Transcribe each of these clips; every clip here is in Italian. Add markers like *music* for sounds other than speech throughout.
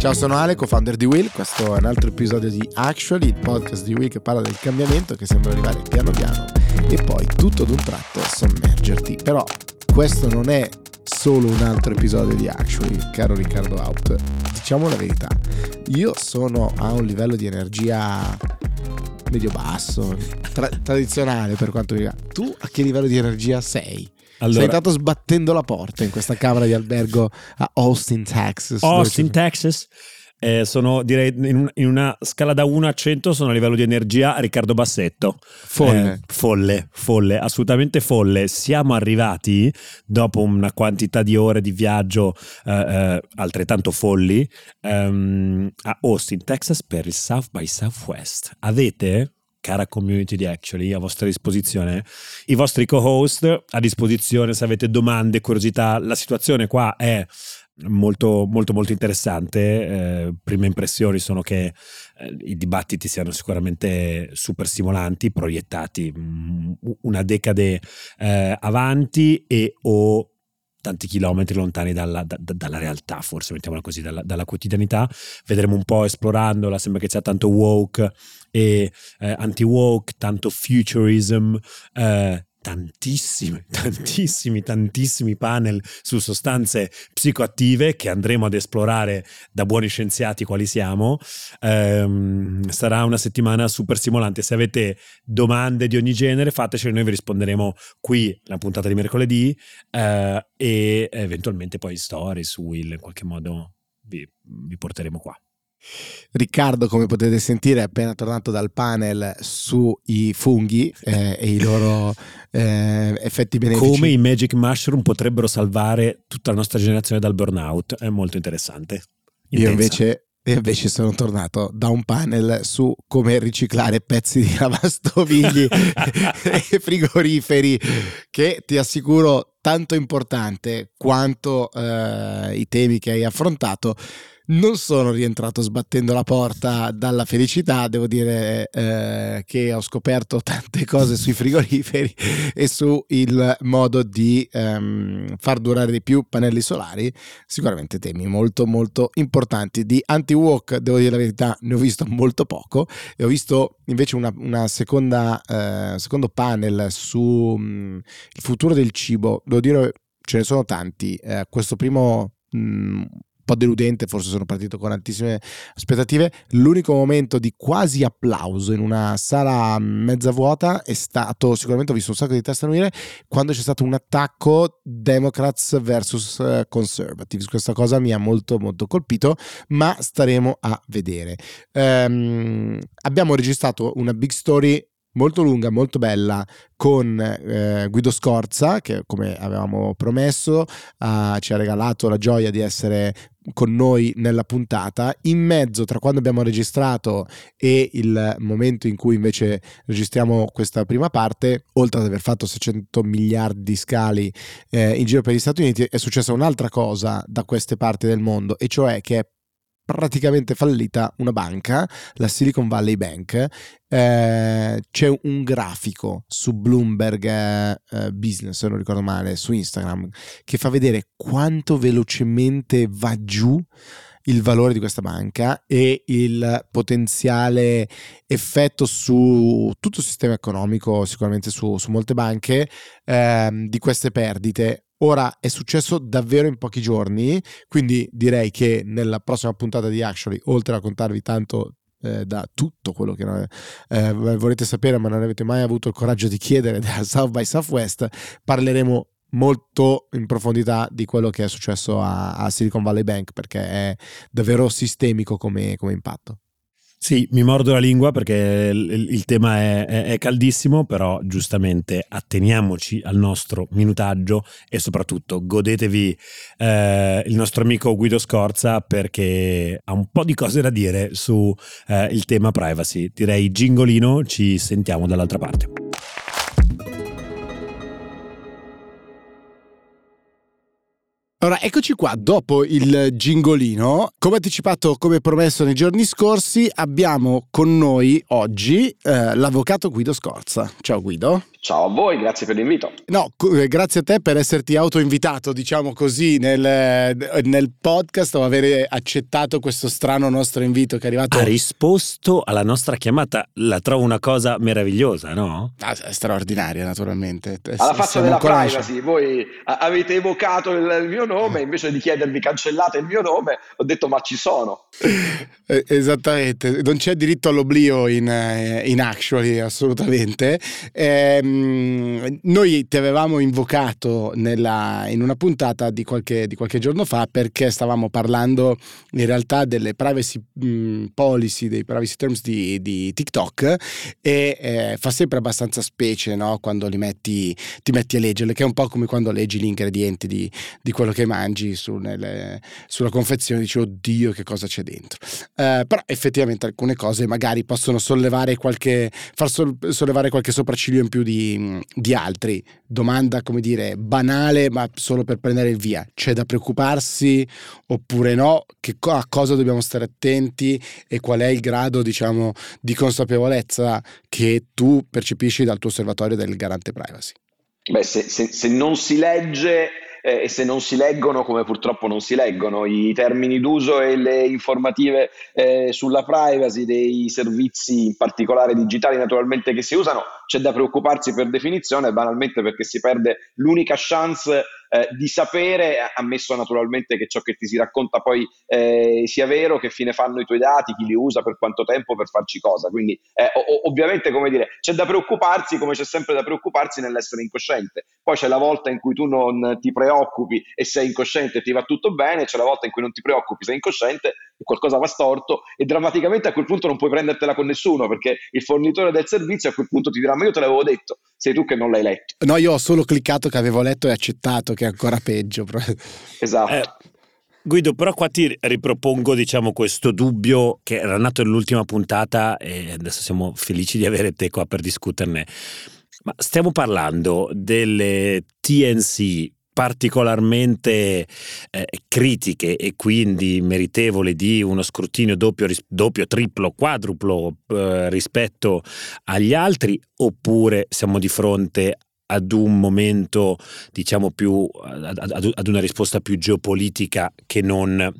Ciao, sono Ale, co-founder di Will. Questo è un altro episodio di Actually, il podcast di Will che parla del cambiamento che sembra arrivare piano piano e poi tutto d'un tratto sommergerti. Però questo non è solo un altro episodio di Actually, caro Riccardo Out. Diciamo la verità, io sono a un livello di energia medio basso, tra- tradizionale per quanto mi riguarda. Tu a che livello di energia sei? Allora, Sei stato sbattendo la porta in questa camera di albergo a Austin, Texas. Austin, Texas. Eh, sono direi in, un, in, una scala da 1 a 100 sono a livello di energia Riccardo Bassetto. Folle. Eh, folle, folle, assolutamente folle. Siamo arrivati dopo una quantità di ore di viaggio eh, eh altrettanto folli ehm, a Austin, Texas per il South by Southwest. Avete cara community di Actually a vostra disposizione, i vostri co-host a disposizione se avete domande, curiosità. La situazione qua è molto molto molto interessante. Eh, prime impressioni sono che eh, i dibattiti siano sicuramente super stimolanti, proiettati mh, mm, una decade eh, avanti e o tanti chilometri lontani dalla, da, dalla realtà, forse mettiamola così, dalla, dalla, quotidianità. Vedremo un po' esplorandola, sembra che sia tanto woke e eh, anti-woke, tanto futurism, eh, tantissimi, tantissimi, tantissimi panel su sostanze psicoattive che andremo ad esplorare da buoni scienziati quali siamo. Ehm, sarà una settimana super stimolante. Se avete domande di ogni genere, fatecele, noi vi risponderemo qui la puntata di mercoledì eh, e eventualmente poi storie su Will in qualche modo vi, vi porteremo qua. Riccardo, come potete sentire, è appena tornato dal panel sui funghi eh, e i loro *laughs* eh, effetti benefici. Come i Magic Mushroom potrebbero salvare tutta la nostra generazione dal burnout. È molto interessante. Intensa. Io invece e invece sono tornato da un panel su come riciclare pezzi di lavastoviglie *laughs* e frigoriferi che ti assicuro tanto importante quanto eh, i temi che hai affrontato non sono rientrato sbattendo la porta dalla felicità, devo dire eh, che ho scoperto *laughs* tante cose sui frigoriferi e sul modo di ehm, far durare di più pannelli solari, sicuramente temi molto molto importanti. Di anti-walk, devo dire la verità, ne ho visto molto poco e ho visto invece una, una seconda, eh, secondo panel sul mm, futuro del cibo, devo dire ce ne sono tanti. Eh, questo primo mh, mm, po' deludente, forse sono partito con altissime aspettative. L'unico momento di quasi applauso in una sala mezza vuota è stato, sicuramente ho visto un sacco di teste annuire, quando c'è stato un attacco Democrats versus eh, Conservatives. Questa cosa mi ha molto molto colpito, ma staremo a vedere. Um, abbiamo registrato una big story molto lunga, molto bella con eh, Guido Scorza che come avevamo promesso uh, ci ha regalato la gioia di essere con noi nella puntata. In mezzo tra quando abbiamo registrato e il momento in cui invece registriamo questa prima parte oltre ad aver fatto 600 miliardi di scali eh, in giro per gli Stati Uniti è successa un'altra cosa da queste parti del mondo e cioè che è praticamente fallita una banca, la Silicon Valley Bank. Eh, c'è un grafico su Bloomberg eh, eh, Business, se non ricordo male, su Instagram, che fa vedere quanto velocemente va giù il valore di questa banca e il potenziale effetto su tutto il sistema economico, sicuramente su, su molte banche, ehm, di queste perdite Ora è successo davvero in pochi giorni, quindi direi che nella prossima puntata di Actually, oltre a raccontarvi tanto eh, da tutto quello che eh, volete sapere ma non avete mai avuto il coraggio di chiedere da *laughs* South by Southwest, parleremo molto in profondità di quello che è successo a, a Silicon Valley Bank perché è davvero sistemico come, come impatto. Sì, mi mordo la lingua perché il, il tema è, è, è, caldissimo, però giustamente atteniamoci al nostro minutaggio e soprattutto godetevi eh, il nostro amico Guido Scorza perché ha un po' di cose da dire sul eh, tema privacy. Direi gingolino, ci sentiamo dall'altra parte. Allora, eccoci qua, dopo il gingolino, come anticipato, come promesso nei giorni scorsi, abbiamo con noi oggi eh, l'avvocato Guido Scorza. Ciao Guido. Ciao a voi, grazie per l'invito. No, eh, grazie a te per esserti autoinvitato, diciamo così, nel, nel, podcast o aver accettato questo strano nostro invito che è arrivato. Ha risposto alla nostra chiamata, la trovo una cosa meravigliosa, no? Ah, straordinaria, naturalmente. Alla faccia della privacy, voi avete evocato il mio nome, invece di chiedervi cancellate il mio nome, ho detto ma ci sono. *laughs* Eh, esattamente, non c'è diritto all'oblio in, eh, in Actually, assolutamente. Ehm, noi ti avevamo invocato nella, in una puntata di qualche, di qualche, giorno fa perché stavamo parlando in realtà delle privacy mh, policy, dei privacy terms di, di TikTok e eh, fa sempre abbastanza specie no? quando li metti, ti metti a leggerle, che è un po' come quando leggi gli ingredienti di, di quello che mangi su, nelle, sulla confezione, dici oddio che cosa c'è dentro. Eh, però effettivamente alcune cose magari possono sollevare qualche, far sollevare qualche sopracciglio in più di, di altri. Domanda, come dire, banale, ma solo per prendere il via. C'è da preoccuparsi oppure no? Che, a cosa dobbiamo stare attenti e qual è il grado, diciamo, di consapevolezza che tu percepisci dal tuo osservatorio del garante privacy? Beh, se, se, se non si legge eh, e se non si leggono, come purtroppo non si leggono, i termini d'uso e le informative eh, sulla privacy dei servizi, in particolare digitali naturalmente, che si usano, c'è da preoccuparsi per definizione, banalmente perché si perde l'unica chance eh, di sapere, ammesso naturalmente che ciò che ti si racconta poi eh, sia vero, che fine fanno i tuoi dati, chi li usa, per quanto tempo, per farci cosa. Quindi eh, ovviamente, come dire, c'è da preoccuparsi, come c'è sempre da preoccuparsi nell'essere incosciente. Poi c'è la volta in cui tu non ti preoccupi e sei incosciente e ti va tutto bene, c'è la volta in cui non ti preoccupi, sei incosciente qualcosa va storto e drammaticamente a quel punto non puoi prendertela con nessuno perché il fornitore del servizio a quel punto ti dirà ma io te l'avevo detto, sei tu che non l'hai letto. No, io ho solo cliccato che avevo letto e accettato, che è ancora peggio. Esatto. Eh, Guido, però qua ti ripropongo diciamo, questo dubbio che era nato nell'ultima puntata e adesso siamo felici di avere te qua per discuterne. Ma stiamo parlando delle TNC particolarmente eh, critiche e quindi meritevoli di uno scrutinio doppio, doppio triplo, quadruplo eh, rispetto agli altri oppure siamo di fronte ad un momento, diciamo, più ad, ad, ad una risposta più geopolitica che non.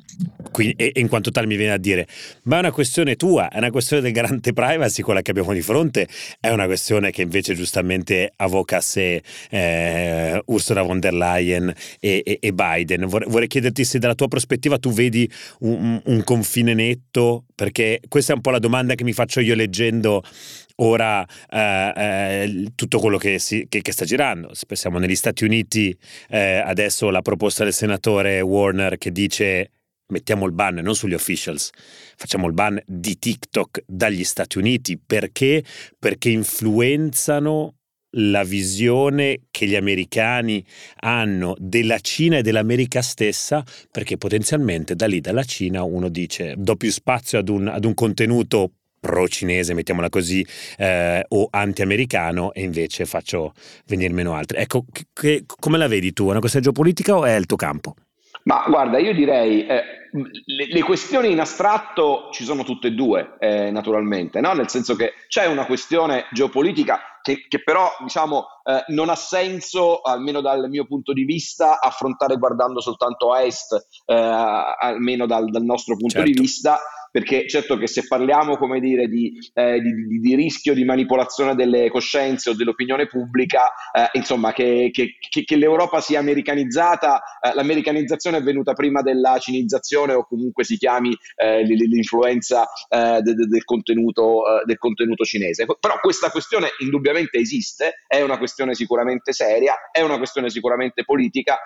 Quindi, e, in quanto tale mi viene a dire: ma è una questione tua, è una questione del garante privacy, quella che abbiamo di fronte, è una questione che invece giustamente avoca a sé eh, Ursula von der Leyen e, e, e Biden. Vorrei, vorrei, chiederti se dalla tua prospettiva tu vedi un, un confine netto, perché questa è un po' la domanda che mi faccio io leggendo ora eh, eh, tutto quello che, si, che, che, sta girando. Siamo negli Stati Uniti, eh, adesso la proposta del senatore Warner che dice mettiamo il ban non sugli officials, facciamo il ban di TikTok dagli Stati Uniti perché? Perché influenzano la visione che gli americani hanno della Cina e dell'America stessa, perché potenzialmente da lì, dalla Cina, uno dice do più spazio ad un, ad un contenuto pro-cinese, mettiamola così, eh, o anti-americano e invece faccio venire meno altri. Ecco, che, come la vedi tu? È una questione geopolitica o è il tuo campo? Ma guarda, io direi eh, le, le, questioni in astratto ci sono tutte e due, eh, naturalmente, no? nel senso che c'è una questione geopolitica che, che però diciamo, eh, non ha senso, almeno dal mio punto di vista, affrontare guardando soltanto a est, eh, almeno dal, dal nostro punto certo. di vista perché certo che se parliamo come dire, di, eh, di, di, rischio di manipolazione delle coscienze o dell'opinione pubblica, eh, insomma che, che, che, l'Europa sia americanizzata, eh, l'americanizzazione è venuta prima della cinizzazione o comunque si chiami eh, l'influenza eh, de, de, del, contenuto, eh, del contenuto cinese. Però questa questione indubbiamente esiste, è una questione sicuramente seria, è una questione sicuramente politica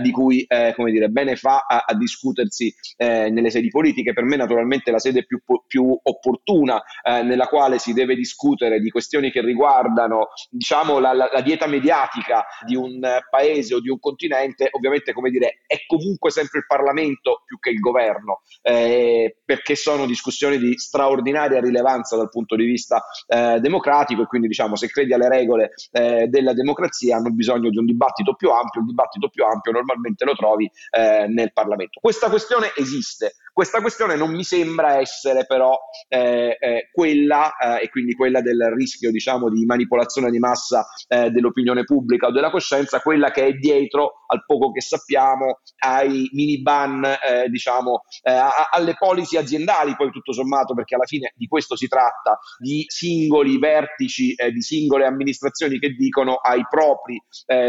di cui come dire, bene fa a, a discutersi nelle sedi politiche. Per me naturalmente la sede più, più opportuna eh, nella quale si deve discutere di questioni che riguardano diciamo, la, la, la, dieta mediatica di un paese o di un continente, ovviamente come dire, è comunque sempre il Parlamento più che il governo, eh, perché sono discussioni di straordinaria rilevanza dal punto di vista eh, democratico e quindi diciamo se credi alle regole eh, della democrazia hanno bisogno di un dibattito più ampio, il dibattito più ampio normalmente lo trovi eh, nel Parlamento. Questa questione esiste, questa questione non mi sembra essere però eh, eh, quella, eh, e quindi quella del rischio diciamo, di manipolazione di massa eh, dell'opinione pubblica o della coscienza, quella che è dietro al poco che sappiamo ai mini ban, eh, diciamo, eh, alle policy aziendali, poi tutto sommato, perché alla fine di questo si tratta, di singoli vertici, di singole amministrazioni che dicono ai propri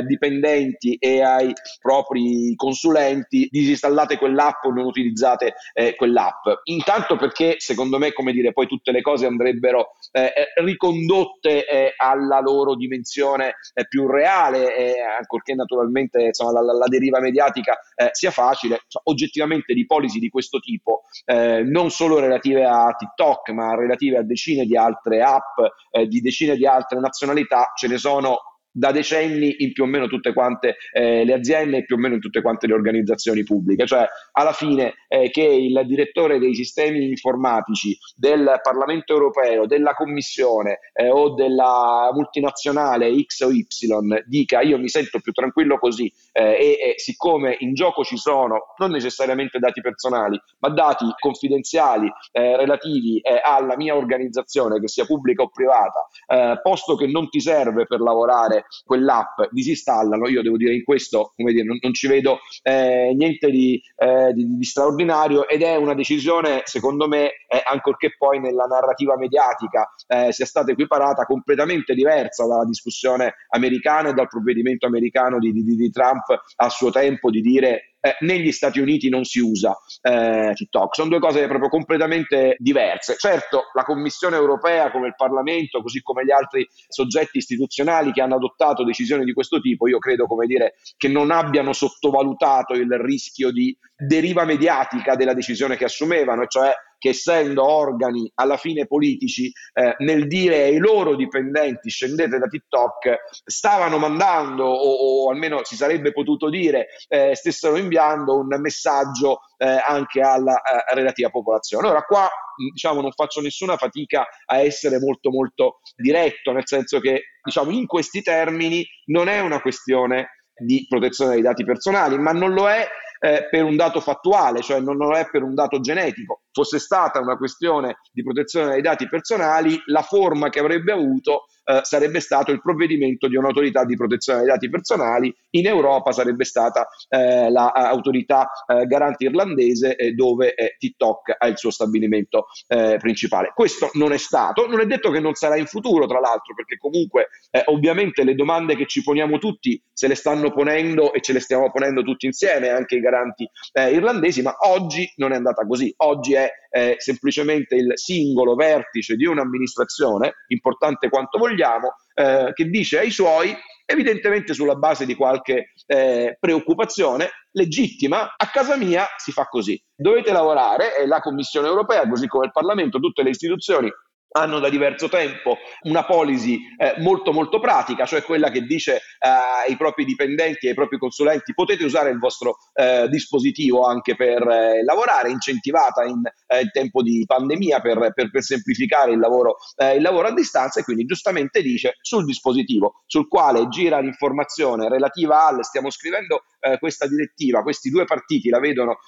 dipendenti e ai propri consulenti disinstallate quell'app o non utilizzate eh, quell'app. Intanto perché secondo me, come dire, poi tutte le cose andrebbero eh, eh ricondotte eh, alla loro dimensione eh, più reale, ancorché naturalmente insomma, la, la, deriva mediatica eh, sia facile, cioè, oggettivamente di policy di questo tipo, non solo relative a TikTok, ma relative a decine di altre app, di decine di altre nazionalità, ce ne sono da decenni in più o meno tutte quante eh, le aziende e più o meno in tutte quante le organizzazioni pubbliche. Cioè, alla fine eh, che il direttore dei sistemi informatici del Parlamento europeo, della Commissione eh, o della multinazionale X o Y dica io mi sento più tranquillo così eh, e, e, siccome in gioco ci sono non necessariamente dati personali, ma dati confidenziali eh, relativi eh, alla mia organizzazione, che sia pubblica o privata, posto che non ti serve per lavorare quell'app, disinstallano. Io devo dire in questo, come dire, non, non ci vedo eh, niente di, eh, di, di, straordinario ed è una decisione, secondo me, eh, ancorché poi nella narrativa mediatica eh, sia stata equiparata, completamente diversa dalla discussione americana e dal provvedimento americano di, di, di Trump a suo tempo di dire eh, negli Stati Uniti non si usa eh, TikTok. Sono due cose proprio completamente diverse. Certo, la Commissione europea, come il Parlamento, così come gli altri soggetti istituzionali che hanno adottato decisioni di questo tipo, io credo come dire, che non abbiano sottovalutato il rischio di deriva mediatica della decisione che assumevano, cioè che essendo organi alla fine politici, eh, nel dire ai loro dipendenti scendete da TikTok, stavano mandando, o, o almeno si sarebbe potuto dire, eh, stessero inviando un messaggio eh, anche alla eh, relativa popolazione. Ora qua diciamo non faccio nessuna fatica a essere molto molto diretto, nel senso che diciamo in questi termini non è una questione di protezione dei dati personali, ma non lo è eh, per un dato fattuale, cioè non lo è per un dato genetico. Fosse stata una questione di protezione dei dati personali, la forma che avrebbe avuto eh, sarebbe stato il provvedimento di un'autorità di protezione dei dati personali, in Europa sarebbe stata eh, l'autorità la, eh, garante irlandese eh, dove eh, TikTok ha il suo stabilimento principale. Questo non è stato, non è detto che non sarà in futuro tra l'altro, perché comunque ovviamente le domande che ci poniamo tutti se le stanno ponendo e ce le stiamo ponendo tutti insieme, anche i garanti irlandesi, ma oggi non è andata così, oggi è eh, semplicemente il singolo vertice di un'amministrazione, importante quanto vogliamo, eh, che dice ai suoi, evidentemente sulla base di qualche eh, preoccupazione legittima, a casa mia si fa così. Dovete lavorare e la Commissione europea, così come il Parlamento, tutte le istituzioni hanno da diverso tempo una policy eh, molto molto pratica, cioè quella che dice eh, ai propri dipendenti e ai propri consulenti potete usare il vostro eh, dispositivo anche per eh, lavorare, incentivata in, eh, tempo di pandemia per, per, per semplificare il lavoro, eh, il lavoro, a distanza e quindi giustamente dice sul dispositivo sul quale gira l'informazione relativa al stiamo scrivendo questa direttiva, questi due partiti la vedono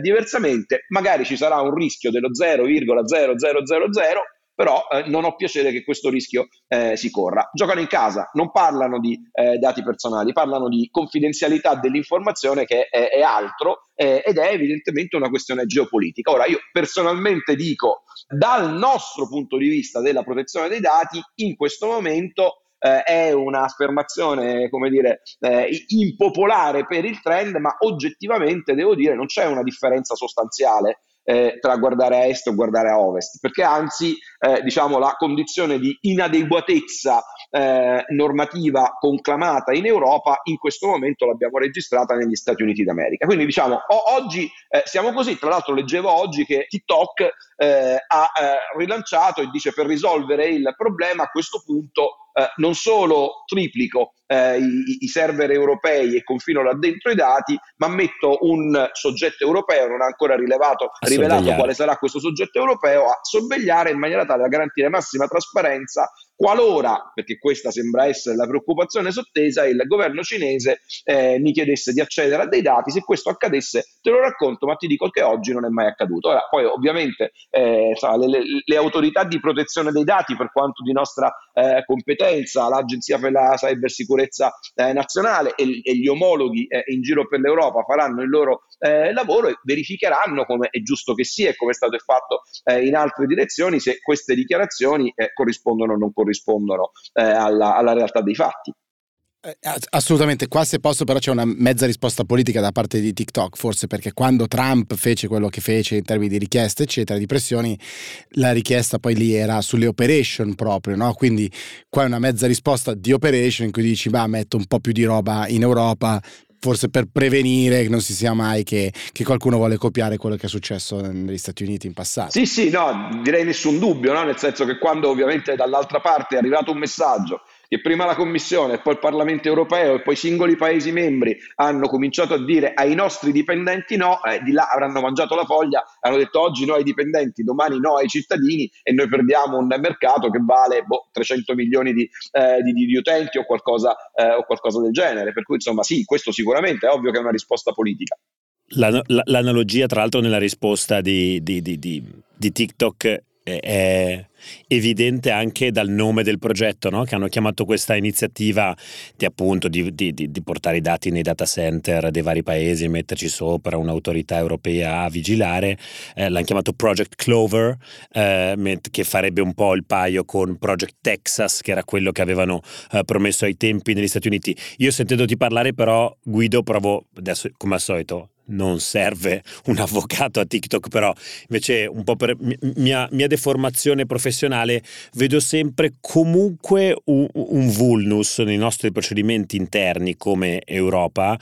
diversamente, magari ci sarà un rischio dello 0,0000 però eh, non ho piacere che questo rischio eh, si corra. Giocano in casa, non parlano di eh, dati personali, parlano di confidenzialità dell'informazione che è, è altro eh, ed è evidentemente una questione geopolitica. Ora io personalmente dico, dal nostro punto di vista della protezione dei dati, in questo momento eh, è un'affermazione, come dire, eh, impopolare per il trend, ma oggettivamente devo dire non c'è una differenza sostanziale eh, tra guardare a est o guardare a ovest, perché anzi eh, diciamo, la condizione di inadeguatezza eh, normativa conclamata in Europa, in questo momento l'abbiamo registrata negli Stati Uniti d'America. Quindi diciamo, o- oggi eh, siamo così, tra l'altro leggevo oggi che TikTok eh, ha eh, rilanciato e dice per risolvere il problema a questo punto eh, non solo triplico eh, i, i, server europei e confino là dentro i dati, ma metto un soggetto europeo, non ha ancora rilevato, rivelato quale sarà questo soggetto europeo, a sorvegliare in maniera tale da garantire massima trasparenza qualora, perché questa sembra essere la preoccupazione sottesa, il governo cinese eh, mi chiedesse di accedere a dei dati, se questo accadesse te lo racconto, ma ti dico che oggi non è mai accaduto. Ora, poi ovviamente eh, le, le, autorità di protezione dei dati, per quanto di nostra eh, competenza, l'Agenzia per la Cybersicurezza eh, Nazionale e, e, gli omologhi eh, in giro per l'Europa faranno il loro eh, lavoro e verificheranno come è giusto che sia e come è stato fatto in altre direzioni se queste dichiarazioni corrispondono o non corrispondono eh, alla, alla realtà dei fatti. Eh, assolutamente, qua se posso però c'è una mezza risposta politica da parte di TikTok, forse perché quando Trump fece quello che fece in termini di richieste, eccetera, di pressioni, la richiesta poi lì era sulle operation proprio, no? Quindi qua è una mezza risposta di operation in cui dici, ma metto un po' più di roba in Europa, forse per prevenire che non si sia mai che, che, qualcuno vuole copiare quello che è successo negli Stati Uniti in passato. Sì, sì, no, direi nessun dubbio, no? nel senso che quando ovviamente dall'altra parte è arrivato un messaggio che prima la Commissione, poi il Parlamento europeo e poi i singoli Paesi membri hanno cominciato a dire ai nostri dipendenti no, eh, di là avranno mangiato la foglia, hanno detto oggi no ai dipendenti, domani no ai cittadini e noi perdiamo un mercato che vale boh, 300 milioni di, eh, di, di, utenti o qualcosa, eh, o qualcosa del genere. Per cui insomma sì, questo sicuramente è ovvio che è una risposta politica. La, la, l'analogia tra l'altro nella risposta di, di TikTok è evidente anche dal nome del progetto, no? che hanno chiamato questa iniziativa di, appunto, di, di, di, portare i dati nei data center dei vari paesi e metterci sopra un'autorità europea a vigilare. Eh, l'hanno chiamato Project Clover, eh, che farebbe un po' il paio con Project Texas, che era quello che avevano eh, promesso ai tempi negli Stati Uniti. Io sentendoti parlare però, Guido, provo adesso come al solito non serve un avvocato a TikTok, però invece un po' per mia, mia deformazione professionale vedo sempre comunque un, un, vulnus nei nostri procedimenti interni come Europa,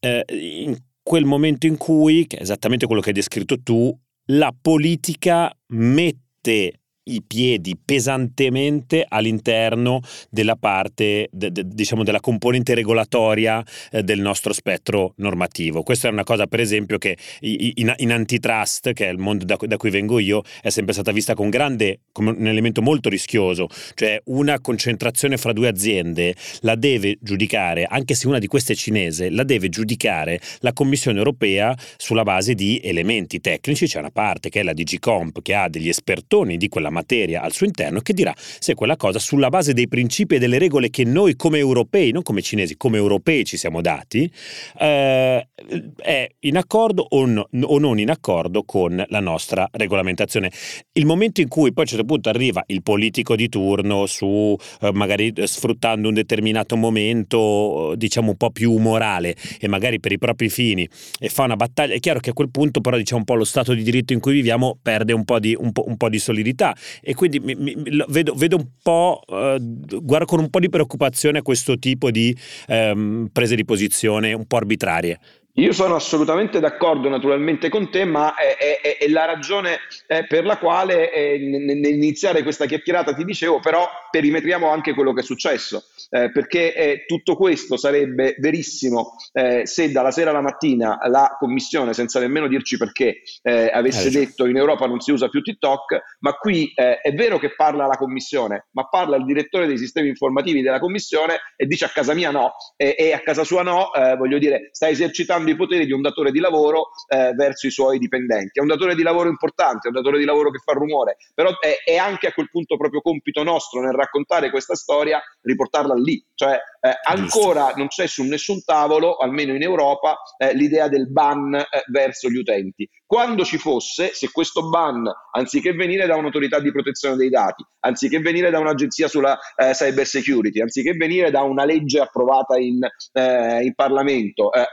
eh, in quel momento in cui, che è esattamente quello che hai descritto tu, la politica mette i piedi pesantemente all'interno della parte, de, de, diciamo, della componente regolatoria eh, del nostro spettro normativo. Questa è una cosa, per esempio, che in, in antitrust, che è il mondo da, da, cui vengo io, è sempre stata vista con grande, come un elemento molto rischioso, cioè una concentrazione fra due aziende la deve giudicare, anche se una di queste è cinese, la deve giudicare la Commissione europea sulla base di elementi tecnici. C'è una parte che è la DG che ha degli espertoni di quella materia al suo interno che dirà se quella cosa sulla base dei principi e delle regole che noi come europei, non come cinesi, come europei ci siamo dati, eh, è in accordo o, no, o, non in accordo con la nostra regolamentazione. Il momento in cui poi a un certo punto arriva il politico di turno su eh, magari sfruttando un determinato momento diciamo un po' più umorale e magari per i propri fini e fa una battaglia, è chiaro che a quel punto però diciamo un po' lo stato di diritto in cui viviamo perde un po' di, un po', un po di solidità e quindi mi, mi, vedo, vedo, un po', eh, guardo con un po' di preoccupazione questo tipo di ehm, prese di posizione un po' arbitrarie. Io sono assolutamente d'accordo naturalmente con te, ma è, è, è la ragione eh, per la quale eh, nell'iniziare questa chiacchierata ti dicevo, però perimetriamo anche quello che è successo eh, perché eh, tutto questo sarebbe verissimo eh, se dalla sera alla mattina la Commissione, senza nemmeno dirci perché, eh, avesse detto in Europa non si usa più TikTok, ma qui è vero che parla la Commissione, ma parla il direttore dei sistemi informativi della Commissione e dice a casa mia no, e a casa sua no, voglio dire, sta esercitando i poteri di un datore di lavoro verso i suoi dipendenti. È un datore di lavoro importante, è un datore di lavoro che fa rumore, però è, è anche a quel punto proprio compito nostro nel raccontare questa storia, riportarla lì cioè eh, ancora non c'è su nessun tavolo, almeno in Europa, eh, l'idea del ban eh, verso gli utenti. Quando ci fosse, se questo ban, anziché venire da un'autorità di protezione dei dati, anziché venire da un'agenzia sulla eh, cyber security, anziché venire da una legge approvata in, eh, in Parlamento, eh,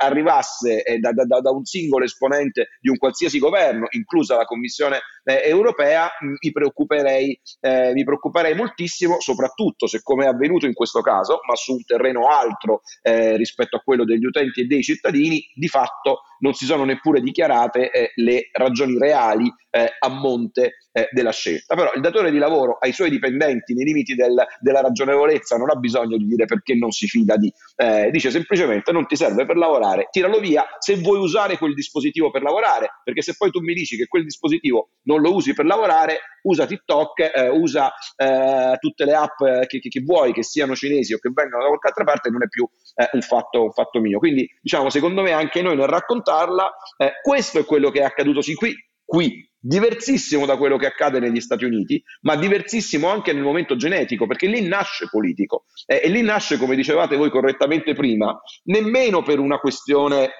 arrivasse da, da, da, un singolo esponente di un qualsiasi governo, inclusa la Commissione europea, mi preoccuperei, mi preoccuperei moltissimo, soprattutto se come è avvenuto in questo caso, ma su un terreno altro eh, rispetto a quello degli utenti e dei cittadini, di fatto non si sono neppure dichiarate eh, le ragioni reali eh, a monte eh, della scelta. Però il datore di lavoro ai suoi dipendenti nei limiti del, della ragionevolezza non ha bisogno di dire perché non si fida di, eh, dice semplicemente non ti serve per lavorare, tiralo via se vuoi usare quel dispositivo per lavorare, perché se poi tu mi dici che quel dispositivo non lo usi per lavorare, usa TikTok, eh, usa eh, tutte le app che, che, che, vuoi, che siano cinesi o che vengano da qualche altra parte, non è più eh, un fatto, un, fatto, mio. Quindi, diciamo, secondo me anche noi nel raccontarla, eh, questo è quello che è accaduto qui, qui, diversissimo da quello che accade negli Stati Uniti, ma diversissimo anche nel momento genetico, perché lì nasce politico. Eh, e lì nasce, come dicevate voi correttamente prima, nemmeno per una questione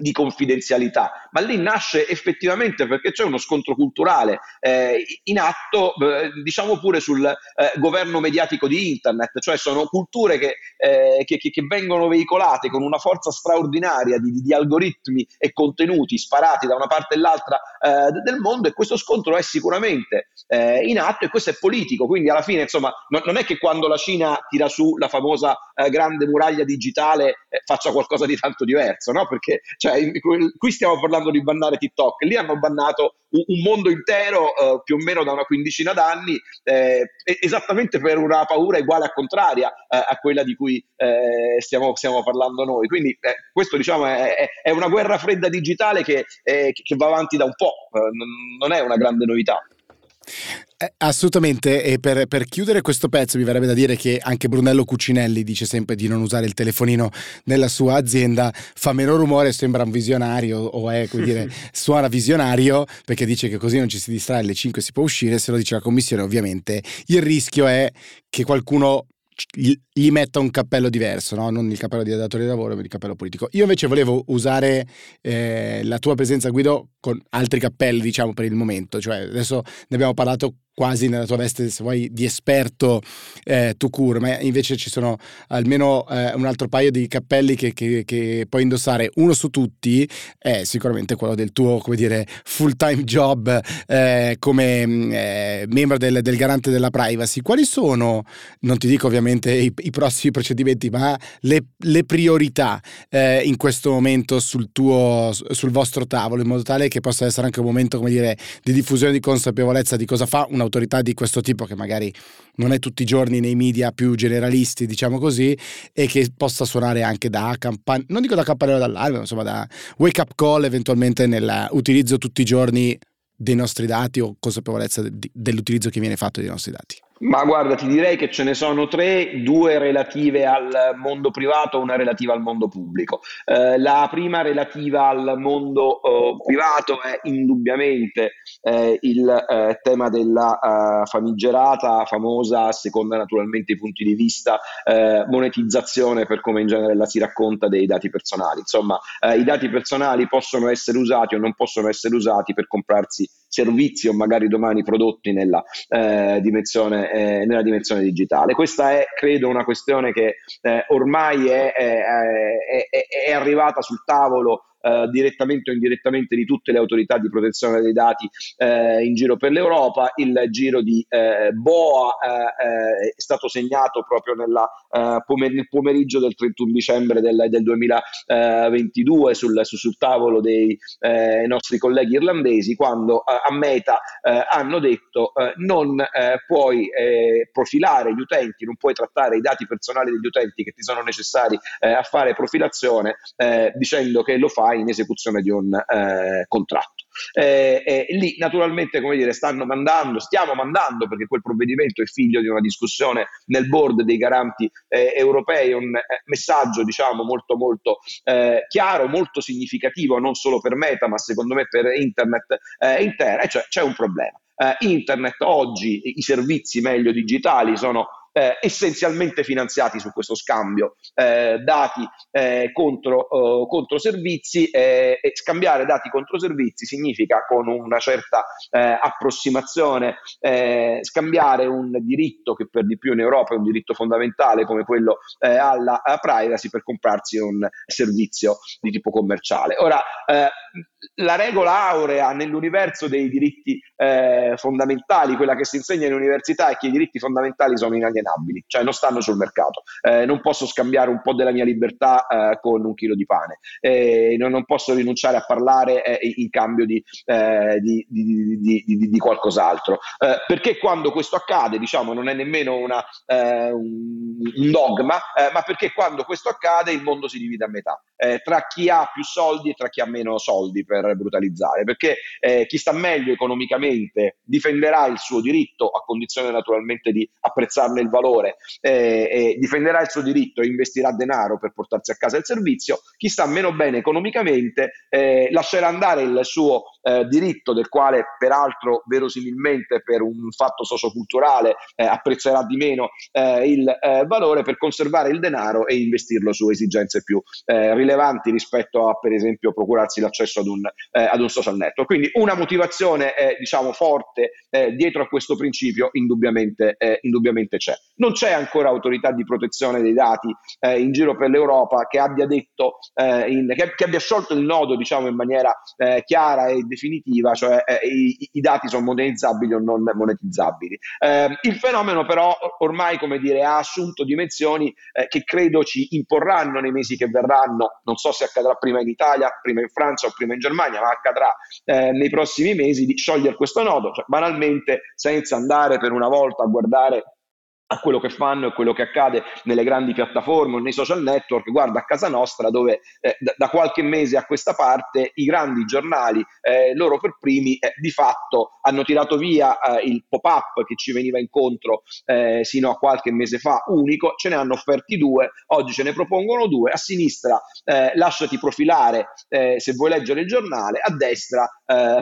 di confidenzialità, ma lì nasce effettivamente perché c'è uno scontro culturale eh, in atto, eh, diciamo pure sul eh, governo mediatico di internet, cioè sono culture che, eh, che, che, vengono veicolate con una forza straordinaria di, di, algoritmi e contenuti sparati da una parte e l'altra eh, del mondo e questo scontro è sicuramente eh, in atto e questo è politico, quindi alla fine insomma non, non è che quando la Cina tira su la famosa grande muraglia digitale faccia qualcosa di tanto diverso, no? perché cioè, qui stiamo parlando di bannare TikTok, lì hanno bannato un, un mondo intero eh, più o meno da una quindicina d'anni, eh, esattamente per una paura uguale a contraria eh, a quella di cui eh, stiamo, stiamo, parlando noi. Quindi eh, questo diciamo è, è, una guerra fredda digitale che, che va avanti da un po', non è una grande novità. Eh, assolutamente, e per, per, chiudere questo pezzo mi verrebbe da dire che anche Brunello Cucinelli dice sempre di non usare il telefonino nella sua azienda, fa meno rumore, sembra un visionario o è, come dire, *laughs* suona visionario perché dice che così non ci si distrae alle 5 si può uscire, se lo dice la commissione ovviamente. Il rischio è che qualcuno gli metta un cappello diverso, no? non il cappello di datore di lavoro, ma il cappello politico. Io invece volevo usare eh, la tua presenza, Guido, con altri cappelli, diciamo, per il momento. Cioè, adesso ne abbiamo parlato quasi nella tua veste, se vuoi, di esperto eh, tu cur, ma invece ci sono almeno eh, un altro paio di cappelli che, che, che, puoi indossare. Uno su tutti è sicuramente quello del tuo, come dire, full time job eh, come mm, eh, membro del, del, garante della privacy. Quali sono, non ti dico ovviamente i, i prossimi procedimenti, ma le, le priorità eh, in questo momento sul tuo, sul vostro tavolo, in modo tale che possa essere anche un momento, come dire, di diffusione di consapevolezza di cosa fa un'autorità un'autorità di questo tipo che magari non è tutti i giorni nei media più generalisti, diciamo così, e che possa suonare anche da campagna, non dico da campanello d'allarme, ma insomma da wake up call eventualmente nell'utilizzo tutti i giorni dei nostri dati o consapevolezza dell'utilizzo che viene fatto dei nostri dati. Ma guarda, ti direi che ce ne sono tre, due relative al mondo privato, una relativa al mondo pubblico. Eh, la prima relativa al mondo eh, privato è indubbiamente eh, il eh, tema della eh, famigerata, famosa, a seconda naturalmente i punti di vista, eh, monetizzazione per come in genere la si racconta dei dati personali. Insomma, i dati personali possono essere usati o non possono essere usati per comprarsi servizi o magari domani prodotti nella dimensione eh, nella dimensione digitale. Questa è, credo, una questione che eh, ormai è, è, è, è, arrivata sul tavolo eh, direttamente o indirettamente di tutte le autorità di protezione dei dati eh, in giro per l'Europa. Il giro di eh, Boa eh, eh, è stato segnato proprio nella, pomer- nel pomeriggio del 31 dicembre del, del 2022 sul, sul, sul, tavolo dei nostri colleghi irlandesi quando a Meta hanno detto non puoi profilare gli utenti, non puoi trattare i dati personali degli utenti che ti sono necessari a fare profilazione dicendo che lo fai in esecuzione di un eh, contratto. Eh, eh, lì naturalmente come dire, stanno mandando, stiamo mandando perché quel provvedimento è figlio di una discussione nel board dei garanti eh, europei, un eh, messaggio diciamo molto molto eh, chiaro, molto significativo non solo per Meta ma secondo me per internet intera, cioè c'è un problema. internet oggi, i servizi meglio digitali sono eh, essenzialmente finanziati su questo scambio eh, dati eh, contro, oh, contro, servizi e scambiare dati contro servizi significa con una certa eh, approssimazione scambiare un diritto che per di più in Europa è un diritto fondamentale come quello alla privacy per comprarsi un servizio di tipo commerciale. Ora, la regola aurea nell'universo dei diritti eh, fondamentali, quella che si insegna in università è che i diritti fondamentali sono inalienabili, cioè non stanno sul mercato. Eh, non posso scambiare un po' della mia libertà eh, con un chilo di pane, non, non, posso rinunciare a parlare eh, in cambio di, eh, di, di, di qualcos'altro. Eh, perché quando questo accade, diciamo, non è nemmeno una, un, dogma, ma perché quando questo accade il mondo si divide a metà, tra chi ha più soldi e tra chi ha meno soldi per brutalizzare, perché eh, chi sta meglio economicamente difenderà il suo diritto, a condizione naturalmente di apprezzarne il valore, eh, difenderà il suo diritto e investirà denaro per portarsi a casa il servizio, chi sta meno bene economicamente eh, lascerà andare il suo eh, diritto, del quale peraltro verosimilmente per un fatto socioculturale eh, apprezzerà di meno eh, il valore per conservare il denaro e investirlo su esigenze più rilevanti rispetto a per esempio procurarsi l'accesso ad un eh, ad un social network. Quindi una motivazione eh, diciamo forte eh, dietro a questo principio indubbiamente, eh, indubbiamente, c'è. Non c'è ancora autorità di protezione dei dati eh, in giro per l'Europa che abbia detto, eh, in, che, che, abbia sciolto il nodo diciamo in maniera chiara e definitiva, cioè i, i, dati sono monetizzabili o non monetizzabili. Ehm, il fenomeno però ormai come dire ha assunto dimensioni che credo ci imporranno nei mesi che verranno, non so se accadrà prima in Italia, prima in Francia o prima in Germania, Germania, ma accadrà eh, nei prossimi mesi, di sciogliere questo nodo, cioè banalmente senza andare per una volta a guardare a quello che fanno e quello che accade nelle grandi piattaforme o nei social network, guarda a casa nostra dove eh, da, qualche mese a questa parte i grandi giornali, eh, loro per primi, eh, di fatto hanno tirato via eh, il pop-up che ci veniva incontro eh, sino a qualche mese fa, unico, ce ne hanno offerti due, oggi ce ne propongono due, a sinistra eh, lasciati profilare se vuoi leggere il giornale, a destra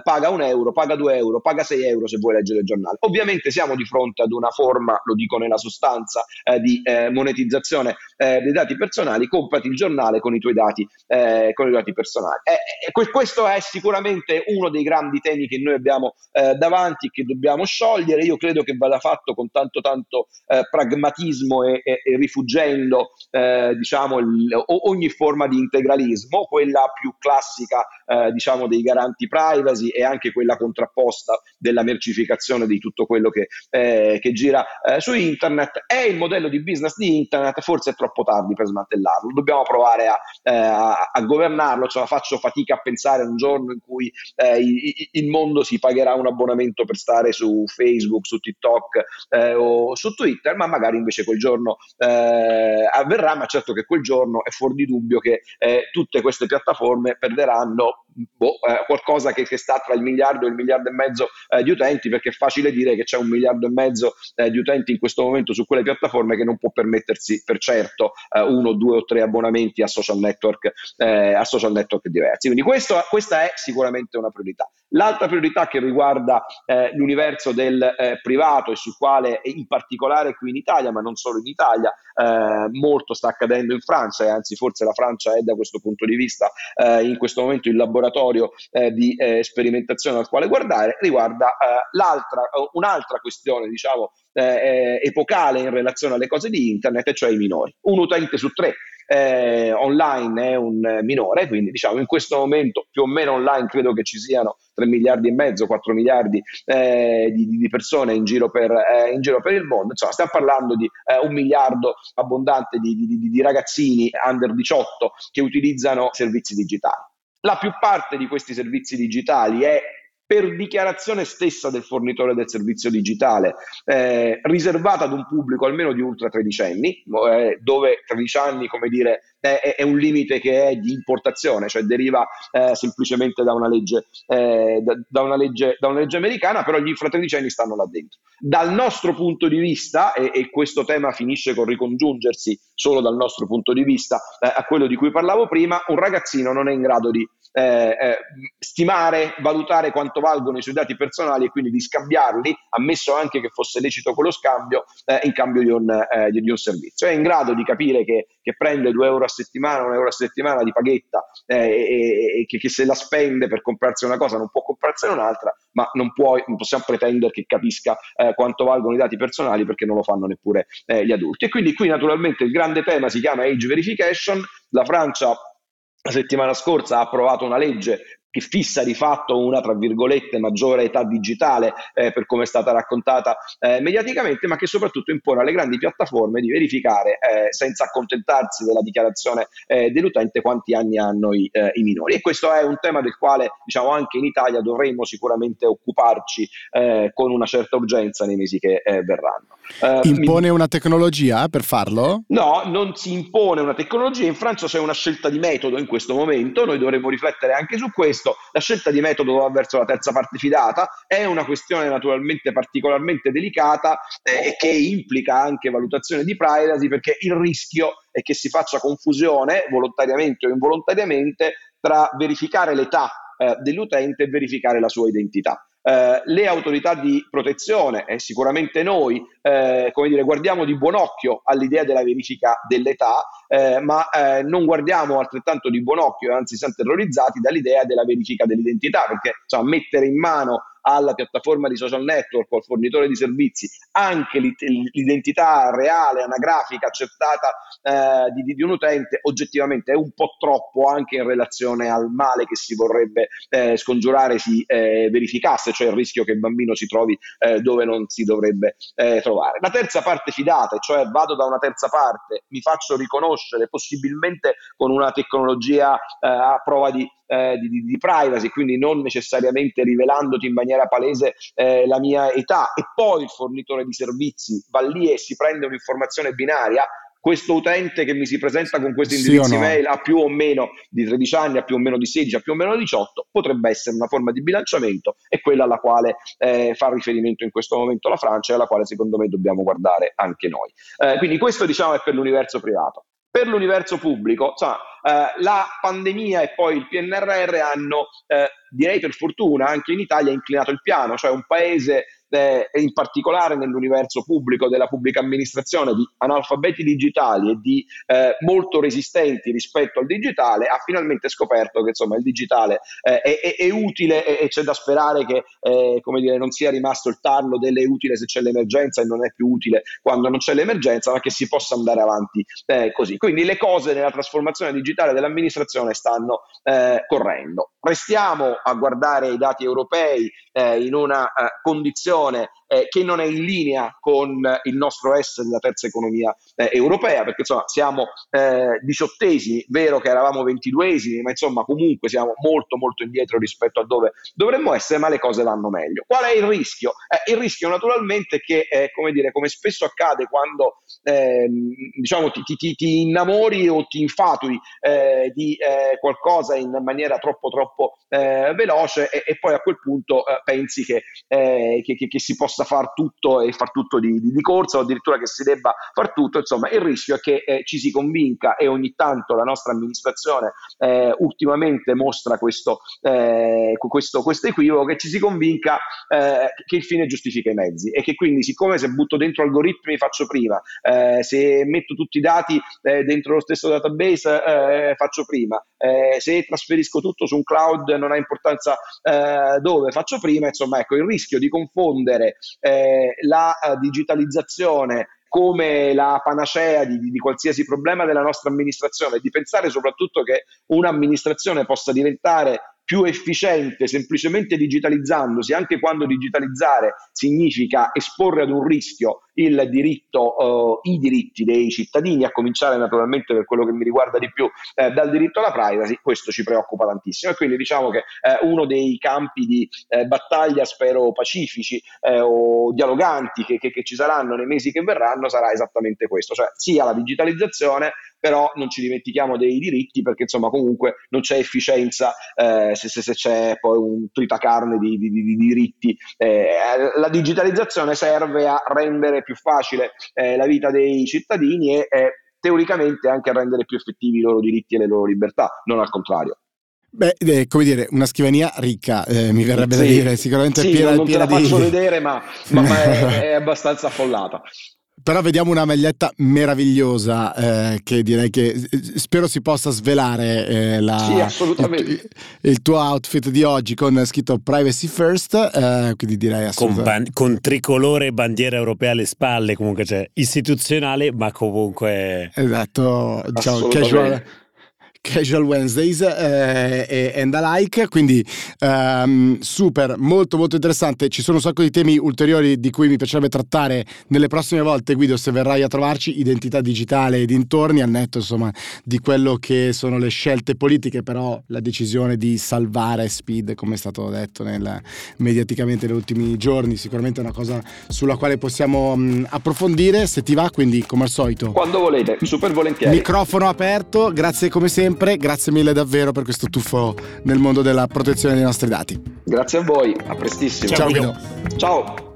paga un euro, paga due euro, paga sei euro se vuoi leggere il giornale. Ovviamente siamo di fronte ad una forma, lo dico nella sostanza eh, di eh, monetizzazione eh, dei dati personali, comprati il giornale con i tuoi dati, eh, con i dati personali. questo è sicuramente uno dei grandi temi che noi abbiamo eh, davanti che dobbiamo sciogliere. Io credo che vada fatto con tanto tanto eh, pragmatismo e, e, e rifuggendo diciamo, il, ogni forma di integralismo, quella più classica diciamo, dei garanti privacy e anche quella contrapposta della mercificazione di tutto quello che, che gira su internet internet è il modello di business di internet, forse è troppo tardi per smantellarlo, dobbiamo provare a, eh, a, governarlo, ce faccio fatica a pensare a un giorno in cui eh, il, il, mondo si pagherà un abbonamento per stare su Facebook, su TikTok eh, o su Twitter, ma magari invece quel giorno eh, avverrà, ma certo che quel giorno è fuori di dubbio che eh, tutte queste piattaforme perderanno boh, eh, qualcosa che, che, sta tra il miliardo e il miliardo e mezzo eh, di utenti, perché è facile dire che c'è un miliardo e mezzo eh, di utenti in questo momento su quelle piattaforme che non può permettersi per certo eh, uno, due o tre abbonamenti a social network, eh, a social network diversi. Quindi questo, questa è sicuramente una priorità. L'altra priorità che riguarda eh, l'universo del privato e sul quale in particolare qui in Italia, ma non solo in Italia, molto sta accadendo in Francia e anzi forse la Francia è da questo punto di vista in questo momento il laboratorio laboratorio eh, di eh, sperimentazione al quale guardare, riguarda eh, un'altra questione, diciamo, eh, eh, epocale in relazione alle cose di internet, cioè i minori. Un utente su tre eh, online è un minore, quindi diciamo in questo momento più o meno online credo che ci siano 3 miliardi e mezzo, 4 miliardi eh, di, di, persone in giro, per, eh, in giro, per, il mondo, insomma stiamo parlando di eh, un miliardo abbondante di, di, di ragazzini under 18 che utilizzano servizi digitali. La più parte di questi servizi digitali è per dichiarazione stessa del fornitore del servizio digitale, eh, riservata ad un pubblico almeno di ultra tredicenni, eh, dove 13 anni, come dire, è, è, un limite che è di importazione, cioè deriva eh, semplicemente da una, legge, eh, da, da, una legge, da una legge americana, però gli infratredicenni stanno là dentro. Dal nostro punto di vista, e, e, questo tema finisce con ricongiungersi solo dal nostro punto di vista eh, a quello di cui parlavo prima, un ragazzino non è in grado di eh, eh, stimare, valutare quanto valgono i suoi dati personali e quindi di scambiarli, ammesso anche che fosse lecito quello scambio, eh, in cambio di un, di un, servizio. È in grado di capire che, che prende 2 euro a settimana, 1 euro a settimana di paghetta eh, e, e che, che, se la spende per comprarsi una cosa non può comprarsene un'altra, ma non, può, non possiamo pretendere che capisca eh, quanto valgono i dati personali perché non lo fanno neppure eh, gli adulti. E quindi qui naturalmente il grande tema si chiama age verification, la Francia la settimana scorsa ha approvato una legge che fissa di fatto una, tra virgolette, maggiore età digitale eh, per come è stata raccontata eh, mediaticamente, ma che soprattutto impone alle grandi piattaforme di verificare, eh, senza accontentarsi della dichiarazione eh, dell'utente, quanti anni hanno i, eh, i, minori. E questo è un tema del quale, diciamo, anche in Italia dovremmo sicuramente occuparci eh, con una certa urgenza nei mesi che verranno. impone mi... una tecnologia per farlo? No, non si impone una tecnologia. In Francia c'è una scelta di metodo in questo momento, noi dovremmo riflettere anche su questo questo la scelta di metodo verso la terza parte fidata è una questione naturalmente particolarmente delicata eh, e che implica anche valutazione di privacy perché il rischio è che si faccia confusione volontariamente o involontariamente tra verificare l'età eh, dell'utente e verificare la sua identità. Eh, le autorità di protezione e sicuramente noi eh, come dire, guardiamo di buon occhio all'idea della verifica dell'età, eh, ma eh, non guardiamo altrettanto di buon occhio, anzi siamo terrorizzati dall'idea della verifica dell'identità, perché insomma, mettere in mano alla piattaforma di social network o al fornitore di servizi anche l'identità reale, anagrafica, accertata eh, di, di, un utente, oggettivamente è un po' troppo anche in relazione al male che si vorrebbe eh, scongiurare si eh, verificasse, cioè il rischio che il bambino si trovi eh, dove non si dovrebbe eh, trovare. La terza parte fidata, cioè vado da una terza parte, mi faccio riconoscere possibilmente con una tecnologia eh, a prova di eh, di, di, privacy, quindi non necessariamente rivelandoti in maniera palese eh, la mia età e poi il fornitore di servizi va lì e si prende un'informazione binaria, questo utente che mi si presenta con questi indirizzi sì no? mail ha più o meno di 13 anni, ha più o meno di 16, ha più o meno di 18, potrebbe essere una forma di bilanciamento e quella alla quale eh, fa riferimento in questo momento la Francia e alla quale secondo me dobbiamo guardare anche noi. Eh, quindi questo diciamo è per l'universo privato. Per l'universo pubblico, insomma, eh, la pandemia e poi il PNRR hanno, eh, direi per fortuna, anche in Italia inclinato il piano, cioè un paese eh, in particolare nell'universo pubblico della pubblica amministrazione di analfabeti digitali e di eh, molto resistenti rispetto al digitale, ha finalmente scoperto che insomma il digitale eh, è, è, utile e, e, c'è da sperare che eh, dire, non sia rimasto il tarlo delle utile se c'è l'emergenza e non è più utile quando non c'è l'emergenza, ma che si possa andare avanti eh, così. Quindi le cose nella trasformazione digitale dell'amministrazione stanno eh, correndo. Restiamo a guardare i dati europei in una condizione situazione eh, che non è in linea con il nostro essere della terza economia eh, europea, perché insomma siamo eh, diciottesimi, vero che eravamo ventiduesimi, ma insomma comunque siamo molto molto indietro rispetto a dove dovremmo essere, ma le cose vanno meglio. Qual è il rischio? Eh, il rischio naturalmente è che, eh, come dire, come spesso accade quando ehm, diciamo ti, ti, ti, innamori o ti infatui eh, di qualcosa in maniera troppo troppo veloce e, e, poi a quel punto pensi che, che, che, che si possa possa far tutto e far tutto di, di, di, corsa o addirittura che si debba far tutto, insomma il rischio è che eh, ci si convinca e ogni tanto la nostra amministrazione eh, ultimamente mostra questo, eh, questo, questo, equivoco, che ci si convinca eh, che il fine giustifica i mezzi e che quindi siccome se butto dentro algoritmi faccio prima, eh, se metto tutti i dati eh, dentro lo stesso database faccio prima, se trasferisco tutto su un cloud non ha importanza dove faccio prima, insomma ecco il rischio di confondere eh, la uh, digitalizzazione come la panacea di, di, qualsiasi problema della nostra amministrazione, di pensare soprattutto che un'amministrazione possa diventare più efficiente semplicemente digitalizzandosi, anche quando digitalizzare significa esporre ad un rischio il diritto, uh, i diritti dei cittadini, a cominciare naturalmente per quello che mi riguarda di più eh, dal diritto alla privacy, questo ci preoccupa tantissimo. E quindi diciamo che eh, uno dei campi di eh, battaglia, spero pacifici eh, o dialoganti che, che, che ci saranno nei mesi che verranno sarà esattamente questo, cioè sia la digitalizzazione però non ci dimentichiamo dei diritti perché insomma comunque non c'è efficienza eh, se, se, se, c'è poi un tritacarne di, di, di, di diritti. Eh, la digitalizzazione serve a rendere più facile eh, la vita dei cittadini e teoricamente anche a rendere più effettivi i loro diritti e le loro libertà, non al contrario. Beh, eh, come dire, una scrivania ricca, eh, mi verrebbe sì, da dire, sicuramente sì, piena, non piena te la di... faccio vedere, ma, ma, ma è, è abbastanza affollata. *laughs* Però vediamo una maglietta meravigliosa eh, che direi che spero si possa svelare eh, la, sì, assolutamente. Il, il, tuo outfit di oggi con scritto Privacy First, eh, quindi direi assolutamente. Con, ban- con tricolore e bandiera europea alle spalle, comunque c'è cioè, istituzionale, ma comunque... Esatto, diciamo casual Casual Wednesdays eh, and the like, quindi um, super, molto molto interessante, ci sono un sacco di temi ulteriori di cui mi piacerebbe trattare nelle prossime volte Guido se verrai a trovarci, identità digitale e dintorni, al netto insomma di quello che sono le scelte politiche, però la decisione di salvare Speed come è stato detto nel, mediaticamente negli ultimi giorni, sicuramente è una cosa sulla quale possiamo um, approfondire se ti va, quindi come al solito. Quando volete, super volentieri. Microfono aperto, grazie come sempre sempre. Grazie mille davvero per questo tuffo nel mondo della protezione dei nostri dati. Grazie a voi, a prestissimo. Ciao, Ciao Guido. Ciao.